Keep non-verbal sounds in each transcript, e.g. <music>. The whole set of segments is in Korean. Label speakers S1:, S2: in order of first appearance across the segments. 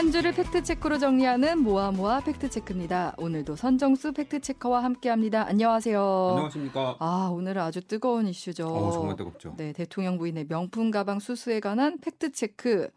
S1: 한 주를 팩트체크로 정리하는 모아모아 팩트체크입니다. 오늘도 선정수 팩트체커와 함께합니다. 안녕하세요.
S2: 안녕하십니까.
S1: 아, 오늘은 아주 뜨거운 이슈죠.
S2: 어, 정말 뜨겁죠.
S1: 네, 대통령 부인의 명품 가방 수수에 관한 팩트체크.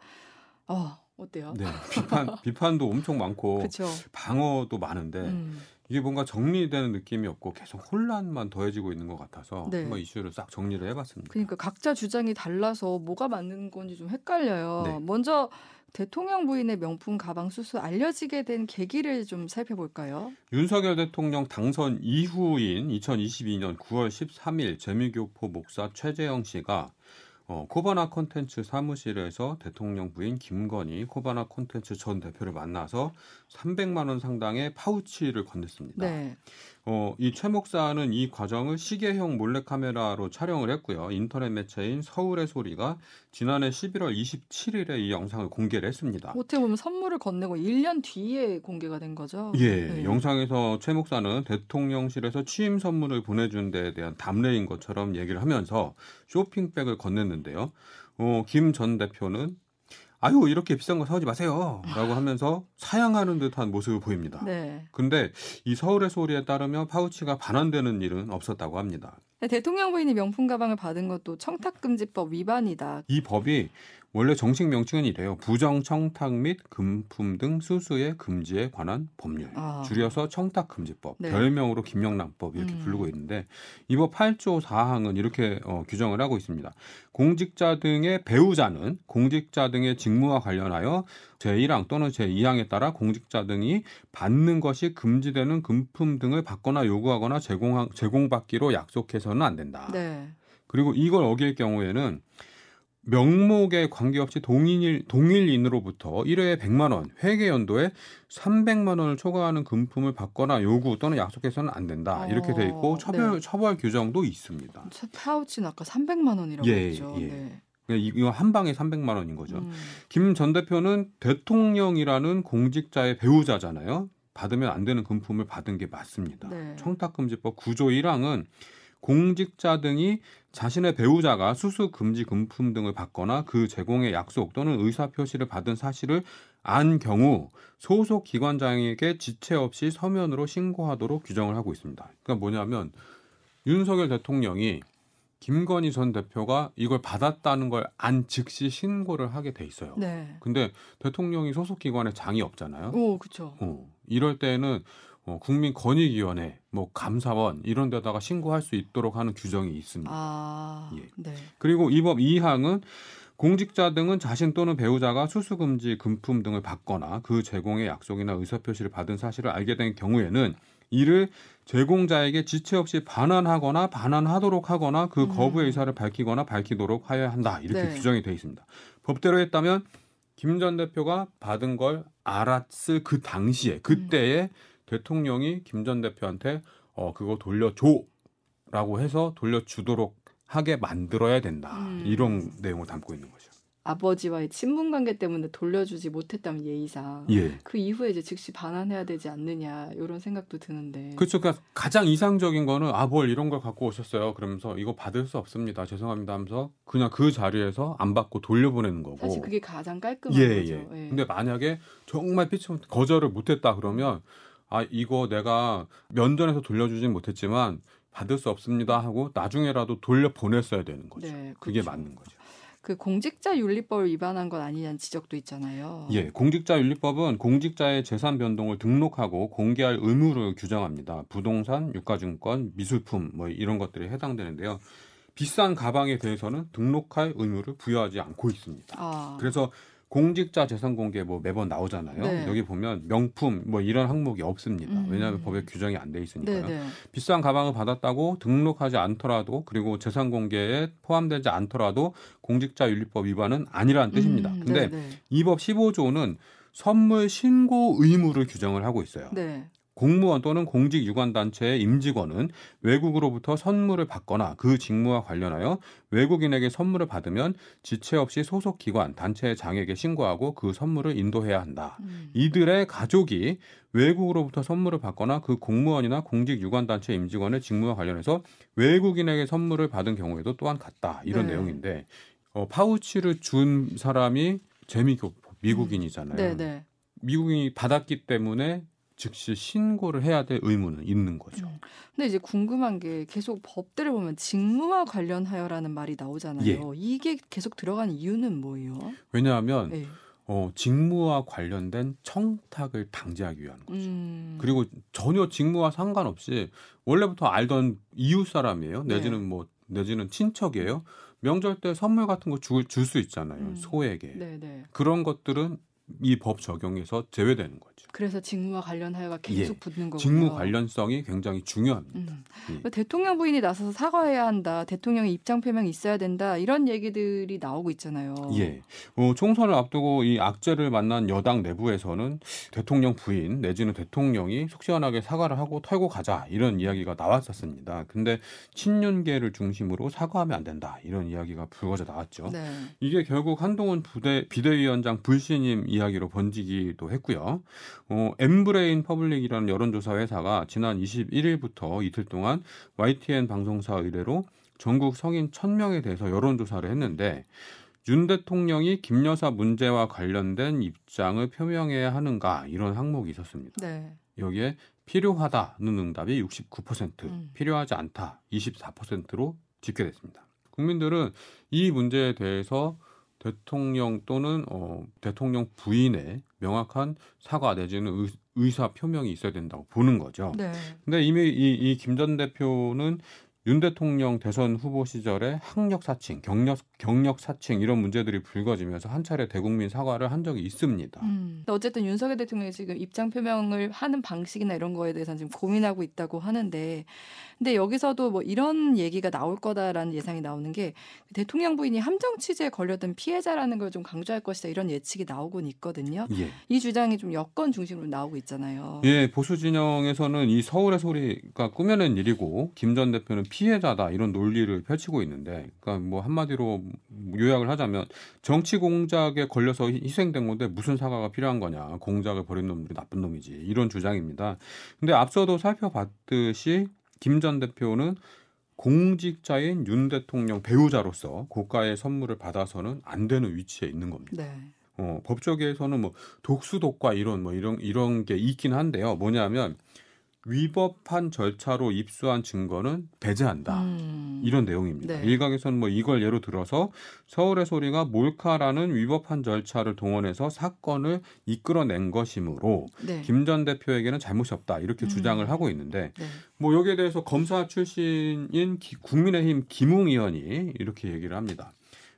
S1: 어, 어때요?
S2: 네, 비판 <laughs> 비판도 엄청 많고
S1: 그렇죠.
S2: 방어도 많은데
S1: 음,
S2: 이게 뭔가 정리되는 느낌이 없고 계속 혼란만 더해지고 있는 것 같아서
S1: 네.
S2: 한번 이슈를 싹 정리를 해봤습니다.
S1: 그러니까 각자 주장이 달라서 뭐가 맞는 건지 좀 헷갈려요.
S2: 네.
S1: 먼저 대통령 부인의 명품 가방 수수 알려지게 된 계기를 좀 살펴볼까요?
S2: 윤석열 대통령 당선 이후인 2022년 9월 13일 재미교포 목사 최재영 씨가 어, 코바나 콘텐츠 사무실에서 대통령 부인 김건희 코바나 콘텐츠 전 대표를 만나서 300만 원 상당의 파우치를 건넸습니다.
S1: 네.
S2: 어, 이 최 목사는 이 과정을 시계형 몰래카메라로 촬영을 했고요. 인터넷 매체인 서울의 소리가 지난해 11월 27일에 이 영상을 공개를 했습니다.
S1: 어떻게 보면 선물을 건네고 1년 뒤에 공개가 된 거죠.
S2: 예,
S1: 네.
S2: 영상에서 최 목사는 대통령실에서 취임 선물을 보내준 데에 대한 담례인 것처럼 얘기를 하면서 쇼핑백을 건넸는데요. 어, 김 전 대표는 아유 이렇게 비싼 거 사오지 마세요라고 하면서 사양하는 듯한 모습을 보입니다.
S1: 네.
S2: 근데 이 서울의 소리에 따르면 파우치가 반환되는 일은 없었다고 합니다.
S1: 대통령 부인이 명품 가방을 받은 것도 청탁금지법 위반이다.
S2: 이 법이 원래 정식 명칭은 이래요. 부정 청탁 및 금품 등 수수의 금지에 관한 법률.
S1: 아.
S2: 줄여서 청탁금지법,
S1: 네.
S2: 별명으로 김영란법 이렇게
S1: 음.
S2: 부르고 있는데 이 법 8조 4항은 이렇게 어, 규정을 하고 있습니다. 공직자 등의 배우자는 공직자 등의 직무와 관련하여 제1항 또는 제2항에 따라 공직자 등이 받는 것이 금지되는 금품 등을 받거나 요구하거나 제공 제공받기로 약속해서는 안 된다.
S1: 네.
S2: 그리고 이걸 어길 경우에는 명목에 관계없이 동일 동일인으로부터 1회에 100만 원, 회계 연도에 300만 원을 초과하는 금품을 받거나 요구 또는 약속해서는 안 된다. 이렇게 돼 있고
S1: 어,
S2: 처벌
S1: 네.
S2: 처벌 규정도 있습니다.
S1: 첫 파우치는 아까 300만 원이라고
S2: 예,
S1: 했죠.
S2: 예.
S1: 네.
S2: 그러니까 이- 이거 한 방에 300만 원인 거죠.
S1: 음.
S2: 김전 대표는 대통령이라는 공직자의 배우자잖아요. 받으면 안 되는 금품을 받은 게 맞습니다.
S1: 네.
S2: 청탁금지법 9조 1항은 공직자 등이 자신의 배우자가 수수 금지 금품 등을 받거나 그 제공의 약속 또는 의사 표시를 받은 사실을 안 경우 소속 기관장에게 지체 없이 서면으로 신고하도록 규정을 하고 있습니다. 그러니까 뭐냐면 윤석열 대통령이 김건희 전 대표가 이걸 받았다는 걸 안 즉시 신고를 하게 돼 있어요.
S1: 네.
S2: 근데 대통령이 소속 기관에 장이 없잖아요.
S1: 오, 그렇죠.
S2: 어, 이럴 때는 어, 국민권익위원회, 뭐 감사원 이런 데다가 신고할 수 있도록 하는 규정이 있습니다.
S1: 아,
S2: 예.
S1: 네.
S2: 그리고 이 법 2항은 공직자 등은 자신 또는 배우자가 수수금지 금품 등을 받거나 그 제공의 약속이나 의사표시를 받은 사실을 알게 된 경우에는 이를 제공자에게 지체 없이 반환하거나 반환하도록 하거나 그
S1: 음.
S2: 거부의 의사를 밝히거나 밝히도록 하여야 한다. 이렇게
S1: 네.
S2: 규정이 되어 있습니다. 법대로 했다면 김 전 대표가 받은 걸 알았을 그 당시에 그때에 대통령이 김 전 대표한테 어 그거 돌려줘라고 해서 돌려주도록 하게 만들어야 된다.
S1: 음.
S2: 이런 내용을 담고 있는 거죠.
S1: 아버지와의 친분 관계 때문에 돌려주지 못했다면 예의상
S2: 예.
S1: 그 이후에 이제 즉시 반환해야 되지 않느냐 이런 생각도 드는데.
S2: 그렇죠. 그러니까 가장 이상적인 거는 아 뭘 이런 걸 갖고 오셨어요. 그러면서 이거 받을 수 없습니다. 죄송합니다 하면서 그냥 그 자리에서 안 받고 돌려보내는 거고.
S1: 사실 그게 가장 깔끔한
S2: 예,
S1: 거죠.
S2: 예.
S1: 예.
S2: 근데 만약에 정말 피치 못- 거절을 못했다 그러면 아 이거 내가 면전에서 돌려주진 못했지만 받을 수 없습니다 하고 나중에라도 돌려 보냈어야 되는 거죠.
S1: 네,
S2: 그게
S1: 그렇죠.
S2: 맞는 거죠.
S1: 그 공직자 윤리법을 위반한 건 아니냐는 지적도 있잖아요.
S2: 예, 공직자 윤리법은 공직자의 재산 변동을 등록하고 공개할 의무를 규정합니다. 부동산, 유가증권, 미술품 뭐 이런 것들이 해당되는데요. 비싼 가방에 대해서는 등록할 의무를 부여하지 않고 있습니다.
S1: 아,
S2: 그래서 공직자 재산 공개 뭐 매번 나오잖아요.
S1: 네.
S2: 여기 보면 명품 뭐 이런 항목이 없습니다.
S1: 음.
S2: 왜냐하면 법에 규정이 안 돼 있으니까요.
S1: 네네.
S2: 비싼 가방을 받았다고 등록하지 않더라도 그리고 재산 공개에 포함되지 않더라도 공직자 윤리법 위반은 아니라는 뜻입니다.
S1: 음,
S2: 근데
S1: 네네.
S2: 이법 15조는 선물 신고 의무를 규정을 하고 있어요.
S1: 네.
S2: 공무원 또는 공직 유관 단체의 임직원은 외국으로부터 선물을 받거나 그 직무와 관련하여 외국인에게 선물을 받으면 지체 없이 소속 기관 단체의 장에게 신고하고 그 선물을 인도해야 한다.
S1: 음.
S2: 이들의 가족이 외국으로부터 선물을 받거나 그 공무원이나 공직 유관 단체 임직원의 직무와 관련해서 외국인에게 선물을 받은 경우에도 또한 같다. 이런
S1: 네.
S2: 내용인데 어, 파우치를 준 사람이 재미교포 미국인이잖아요.
S1: 네네.
S2: 미국이 받았기 때문에 즉시 신고를 해야 될 의무는 있는 거죠. 음.
S1: 근데 이제 궁금한 게 계속 법들을 보면 직무와 관련하여라는 말이 나오잖아요. 예. 이게 계속 들어간 이유는 뭐예요?
S2: 왜냐하면 예. 어, 직무와 관련된 청탁을 방지하기 위한 거죠. 음. 그리고 전혀 직무와 상관없이 원래부터 알던 이웃 사람이에요. 내지는 네. 뭐 내지는 친척이에요. 명절 때 선물 같은 거 줄 수 있잖아요. 음. 소에게. 네네. 네. 그런 것들은 이 법 적용에서 제외되는 거죠.
S1: 그래서 직무와 관련하여가 계속 예. 붙는 거군요.
S2: 직무 관련성이 굉장히 중요합니다. 음.
S1: 예. 대통령 부인이 나서서 사과해야 한다. 대통령의 입장 표명이 있어야 된다. 이런 얘기들이 나오고 있잖아요.
S2: 예. 어, 총선을 앞두고 이 악재를 만난 여당 내부에서는 대통령 부인 내지는 대통령이 속 시원하게 사과를 하고 털고 가자 이런 이야기가 나왔었습니다. 근데 친윤계를 중심으로 사과하면 안 된다 이런 이야기가 불거져 나왔죠. 네. 이게 결국 한동훈 부대 비대위원장 불신임 이야기로 번지기도 했고요. 어, 엠브레인 퍼블릭이라는 여론조사 회사가 지난 21일부터 이틀 동안 YTN 방송사 의뢰로 전국 성인 1000명에 대해서 여론조사를 했는데 윤 대통령이 김 여사 문제와 관련된 입장을 표명해야 하는가 이런 항목이 있었습니다. 네. 여기에 필요하다는 응답이 69%, 음. 필요하지 않다 24%로 집계됐습니다. 국민들은 이 문제에 대해서 대통령 또는 어, 대통령 부인의 명확한 사과 내지는 의, 사 표명이 있어야 된다고 보는 거죠. 네. 근데 이미 이김전 대표는 윤 대통령 대선 후보 시절에 학력 사칭, 경력 경력 사칭 이런 문제들이 불거지면서 한 차례 대국민 사과를 한 적이 있습니다. 음.
S1: 어쨌든 윤석열 대통령이 지금 입장 표명을 하는 방식이나 이런 거에 대해서는 지금 고민하고 있다고 하는데 근데 여기서도 뭐 이런 얘기가 나올 거다라는 예상이 나오는 게 대통령 부인이 함정 취재에 걸려든 피해자라는 걸 좀 강조할 것이다 이런 예측이 나오곤 있거든요. 예. 이 주장이 좀 여건 중심으로 나오고 있잖아요.
S2: 예, 보수 진영에서는 이 서울의 소리가 꾸며낸 일이고 김 전 대표는 피해자다 이런 논리를 펼치고 있는데, 그러니까 뭐 한마디로 요약을 하자면 정치 공작에 걸려서 희생된 건데 무슨 사과가 필요한 거냐? 공작을 벌인 놈들이 나쁜 놈이지 이런 주장입니다. 근데 앞서도 살펴봤듯이 김 전 대표는 공직자인 윤 대통령 배우자로서 고가의 선물을 받아서는 안 되는 위치에 있는 겁니다. 네. 어, 법조계에서는 뭐 독수독과 이런 뭐 이런 이런 게 있긴 한데요. 뭐냐면 위법한 절차로 입수한 증거는 배제한다. 음. 이런 내용입니다. 네. 일각에서는 뭐 이걸 예로 들어서 서울의 소리가 몰카라는 위법한 절차를 동원해서 사건을 이끌어낸 것이므로 네. 김전 대표에게는 잘못이 없다. 이렇게 음. 주장을 하고 있는데 네. 뭐 여기에 대해서 검사 출신인 기, 국민의힘 김웅 의원이 이렇게 얘기를 합니다.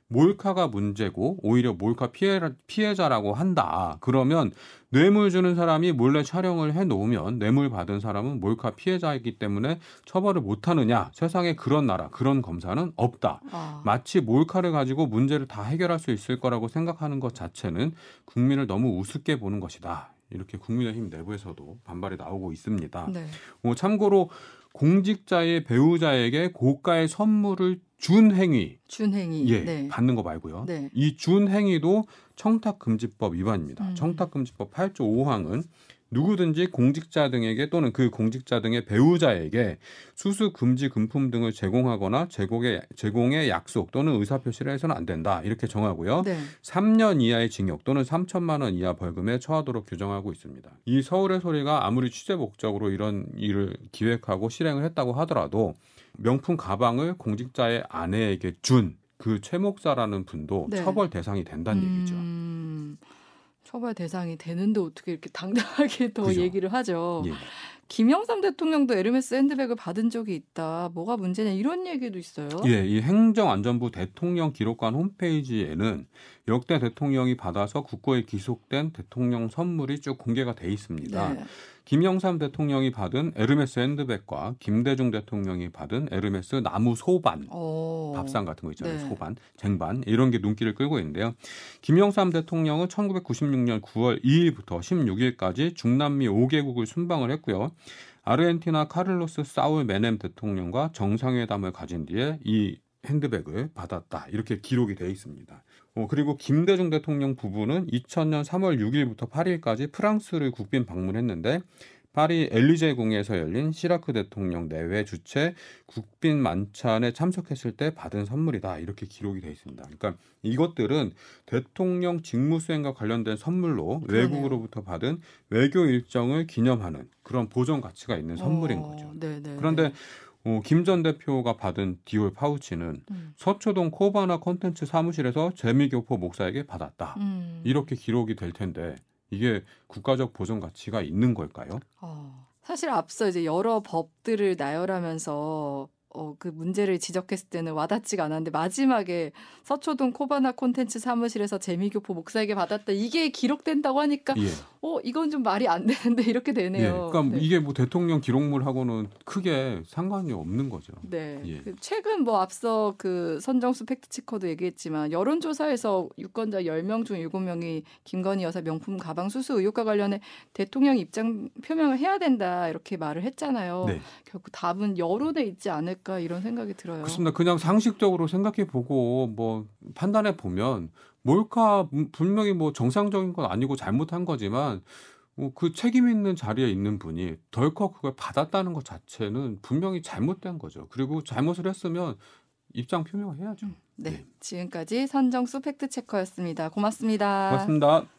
S2: 몰카가 문제고 오히려 몰카 피해, 피해자라고 한다. 그러면 뇌물 주는 사람이 몰래 촬영을 해 놓으면 뇌물 받은 사람은 몰카 피해자이기 때문에 처벌을 못 하느냐? 세상에 그런 나라, 그런 검사는 없다. 아. 마치 몰카를 가지고 문제를 다 해결할 수 있을 거라고 생각하는 것 자체는 국민을 너무 우습게 보는 것이다. 이렇게 국민의힘 내부에서도 반발이 나오고 있습니다. 네. 어, 참고로 공직자의 배우자에게 고가의 선물을 준 행위,
S1: 준 행위,
S2: 예, 네. 받는 거 말고요. 네. 이준 행위도 청탁금지법 위반입니다. 음. 청탁금지법 8조 5항은 누구든지 공직자 등에게 또는 그 공직자 등의 배우자에게 수수 금지 금품 등을 제공하거나 제공의 제공의 약속 또는 의사 표시를 해서는 안 된다 이렇게 정하고요. 네. 3년 이하의 징역 또는 3천만 원 이하 벌금에 처하도록 규정하고 있습니다. 이 서울의 소리가 아무리 취재 목적으로 이런 일을 기획하고 실행을 했다고 하더라도 명품 가방을 공직자의 아내에게 준 그 최 목사라는 분도 네. 처벌 대상이 된다는 음... 얘기죠.
S1: 처벌 대상이 되는데 어떻게 이렇게 당당하게 더 그죠. 얘기를 하죠. 예. 김영삼 대통령도 에르메스 핸드백을 받은 적이 있다. 뭐가 문제냐 이런 얘기도 있어요.
S2: 예, 이 행정안전부 대통령 기록관 홈페이지에는 역대 대통령이 받아서 국고에 기속된 대통령 선물이 쭉 공개가 돼 있습니다. 네. 김영삼 대통령이 받은 에르메스 핸드백과 김대중 대통령이 받은 에르메스 나무 소반, 오. 밥상 같은 거 있잖아요. 네. 소반, 쟁반 이런 게 눈길을 끌고 있는데요. 김영삼 대통령은 1996년 9월 2일부터 16일까지 중남미 5개국을 순방을 했고요. 아르헨티나 카를로스 사울 메넴 대통령과 정상회담을 가진 뒤에 이 핸드백을 받았다. 이렇게 기록이 되어 있습니다. 어, 그리고 김대중 대통령 부부는 2000년 3월 6일부터 8일까지 프랑스를 국빈 방문했는데 파리 엘리제 궁에서 열린 시라크 대통령 내외 주최 국빈 만찬에 참석했을 때 받은 선물이다 이렇게 기록이 돼 있습니다. 그러니까 이것들은 대통령 직무 수행과 관련된 선물로
S1: 그러네요.
S2: 외국으로부터 받은 외교 일정을 기념하는 그런 보존 가치가 있는 선물인
S1: 어,
S2: 거죠.
S1: 네네.
S2: 그런데 어, 김전 대표가 받은 디올 파우치는
S1: 음.
S2: 서초동 코바나 콘텐츠 사무실에서 재미교포 목사에게 받았다.
S1: 음.
S2: 이렇게 기록이 될 텐데 이게 국가적 보존 가치가 있는 걸까요?
S1: 어, 사실 앞서 이제 여러 법들을 나열하면서 어, 그 문제를 지적했을 때는 와닿지가 않았는데 마지막에 서초동 코바나 콘텐츠 사무실에서 재미교포 목사에게 받았다 이게 기록된다고 하니까
S2: 예.
S1: 어 이건 좀 말이 안 되는데 <laughs> 이렇게
S2: 예.
S1: 되네요.
S2: 그러니까
S1: 네.
S2: 이게 뭐 대통령 기록물하고는 크게 상관이 없는 거죠.
S1: 네.
S2: 예.
S1: 그 최근 뭐 앞서 그 선정수 팩트체커도 얘기했지만 여론조사에서 유권자 10명 중 7명이 김건희 여사 명품 가방 수수 의혹과 관련해 대통령 입장 표명을 해야 된다 이렇게 말을 했잖아요.
S2: 네.
S1: 결국 답은 여론에 있지 않을까 이런 생각이 들어요.
S2: 그렇습니다. 그냥 상식적으로 생각해 보고 뭐 판단해 보면 몰카 음, 분명히 뭐 정상적인 건 아니고 잘못한 거지만 뭐그 책임 있는 자리에 있는 분이 덜컥 그걸 받았다는 것 자체는 분명히 잘못된 거죠. 그리고 잘못을 했으면 입장 표명을 해야죠.
S1: 네.
S2: 네.
S1: 지금까지 선정수 팩트체커였습니다. 고맙습니다.
S2: 고맙습니다.